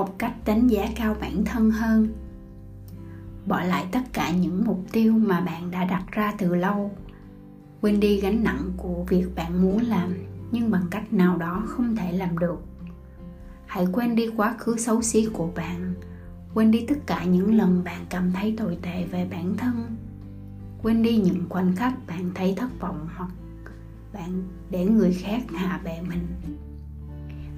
học cách đánh giá cao bản thân hơn. Bỏ lại tất cả những mục tiêu mà bạn đã đặt ra từ lâu. Quên đi gánh nặng của việc bạn muốn làm, nhưng bằng cách nào đó không thể làm được. Hãy quên đi quá khứ xấu xí của bạn. Quên đi tất cả những lần bạn cảm thấy tồi tệ về bản thân. Quên đi những khoảnh khắc bạn thấy thất vọng hoặc bạn để người khác hạ bệ mình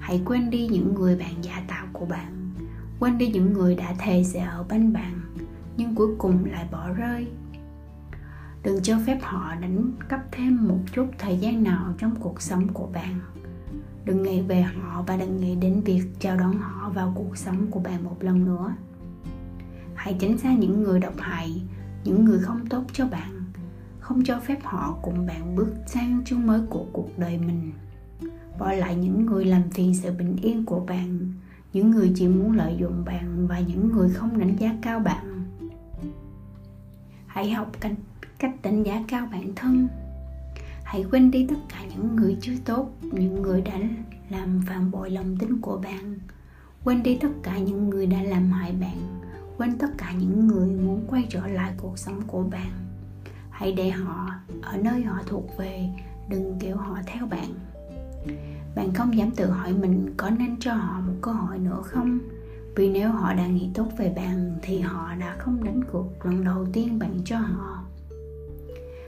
hãy quên đi những người bạn giả tạo của bạn. Quên đi những người đã thề sẽ ở bên bạn, nhưng cuối cùng lại bỏ rơi. Đừng cho phép họ đánh cắp thêm một chút thời gian nào trong cuộc sống của bạn. Đừng nghĩ về họ và đừng nghĩ đến việc chào đón họ vào cuộc sống của bạn một lần nữa. Hãy tránh xa những người độc hại, những người không tốt cho bạn. Không cho phép họ cùng bạn bước sang chương mới của cuộc đời mình bỏ lại những người làm phiền sự bình yên của bạn, những người chỉ muốn lợi dụng bạn và những người không đánh giá cao bạn. Hãy học cách cách đánh giá cao bản thân. Hãy quên đi tất cả những người chưa tốt, những người đã làm phản bội lòng tin của bạn. Quên đi tất cả những người đã làm hại bạn. Quên tất cả những người muốn quay trở lại cuộc sống của bạn. Hãy để họ, ở nơi họ thuộc về, đừng kiểu họ theo bạn bạn không dám tự hỏi mình có nên cho họ một cơ hội nữa không? Vì nếu họ đã nghĩ tốt về bạn thì họ đã không đánh cuộc lần đầu tiên bạn cho họ.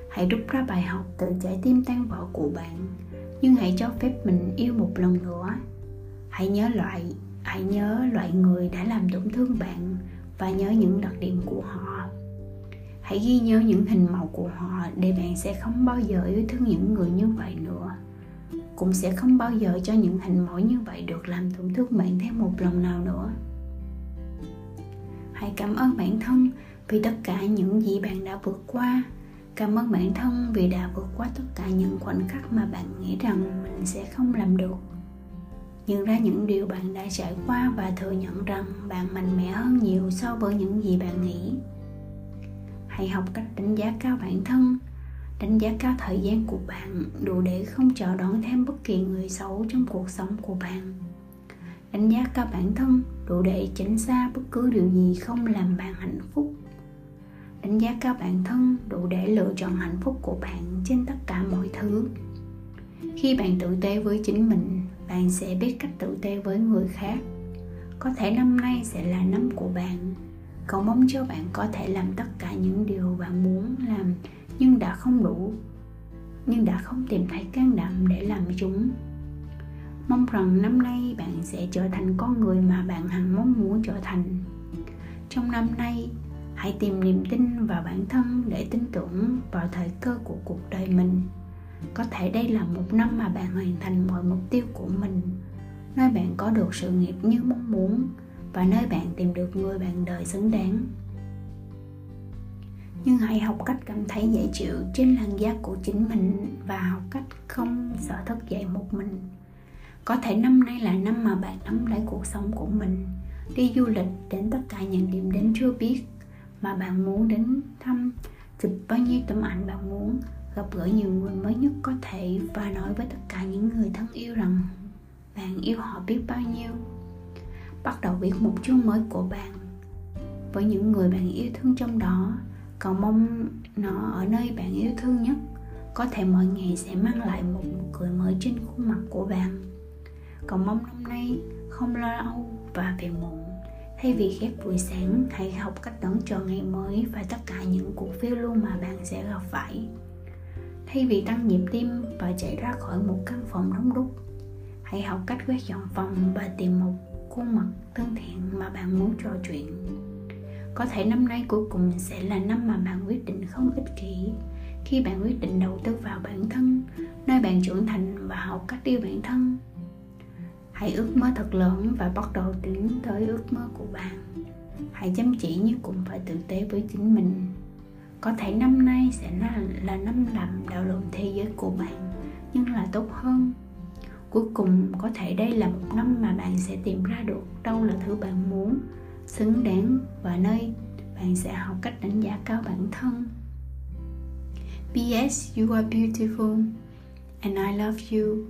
Hãy rút ra bài học từ trái tim tan vỡ của bạn, nhưng hãy cho phép mình yêu một lần nữa. Hãy nhớ loại hãy nhớ loại người đã làm tổn thương bạn và nhớ những đặc điểm của họ. Hãy ghi nhớ những hình mẫu của họ để bạn sẽ không bao giờ yêu thương những người như vậy nữa cũng sẽ không bao giờ cho những hình mẫu như vậy được làm tổn thương bạn thêm một lần nào nữa. Hãy cảm ơn bản thân vì tất cả những gì bạn đã vượt qua. Cảm ơn bản thân vì đã vượt qua tất cả những khoảnh khắc mà bạn nghĩ rằng mình sẽ không làm được. Nhận ra những điều bạn đã trải qua và thừa nhận rằng bạn mạnh mẽ hơn nhiều so với những gì bạn nghĩ. Hãy học cách đánh giá cao bản thân đánh giá cao thời gian của bạn, đủ để không chờ đón thêm bất kỳ người xấu trong cuộc sống của bạn. Đánh giá cao bản thân, đủ để tránh xa bất cứ điều gì không làm bạn hạnh phúc. Đánh giá cao bản thân, đủ để lựa chọn hạnh phúc của bạn trên tất cả mọi thứ. Khi bạn tự tế với chính mình, bạn sẽ biết cách tự tế với người khác. Có thể năm nay sẽ là năm của bạn. Cầu mong cho bạn có thể làm tất cả những điều bạn muốn làm nhưng đã không đủ. Nhưng đã không tìm thấy can đảm để làm chúng. Mong rằng năm nay bạn sẽ trở thành con người mà bạn hằng mong muốn trở thành. Trong năm nay, hãy tìm niềm tin vào bản thân để tin tưởng vào thời cơ của cuộc đời mình. Có thể đây là một năm mà bạn hoàn thành mọi mục tiêu của mình, nơi bạn có được sự nghiệp như mong muốn và nơi bạn tìm được người bạn đời xứng đáng nhưng hãy học cách cảm thấy dễ chịu trên làn da của chính mình và học cách không sợ thức dậy một mình. Có thể năm nay là năm mà bạn nắm lấy cuộc sống của mình. Đi du lịch đến tất cả những điểm đến chưa biết mà bạn muốn đến thăm, chụp bao nhiêu tấm ảnh bạn muốn, gặp gỡ nhiều người mới nhất có thể và nói với tất cả những người thân yêu rằng bạn yêu họ biết bao nhiêu. Bắt đầu viết một chương mới của bạn. Với những người bạn yêu thương trong đó cầu mong nó ở nơi bạn yêu thương nhất. Có thể mỗi ngày sẽ mang lại một nụ cười mới trên khuôn mặt của bạn. Cầu mong năm nay không lo âu và về muộn. Thay vì ghét buổi sáng, hãy học cách đón chờ ngày mới và tất cả những cuộc phiêu lưu mà bạn sẽ gặp phải. Thay vì tăng nhịp tim và chạy ra khỏi một căn phòng đông đúc, hãy học cách quét dọn phòng và tìm một khuôn mặt thân thiện mà bạn muốn trò chuyện có thể năm nay cuối cùng sẽ là năm mà bạn quyết định không ích kỷ. Khi bạn quyết định đầu tư vào bản thân nơi bạn trưởng thành và học cách yêu bản thân hãy ước mơ thật lớn và bắt đầu tiến tới ước mơ của bạn. Hãy chăm chỉ nhưng cũng phải tử tế với chính mình. Có thể năm nay sẽ là, là năm làm đảo lộn thế giới của bạn nhưng là tốt hơn. Cuối cùng có thể đây là một năm mà bạn sẽ tìm ra được đâu là thứ bạn muốn xứng đáng và nơi bạn sẽ học cách đánh giá cao bản thân P.S. You are beautiful and I love you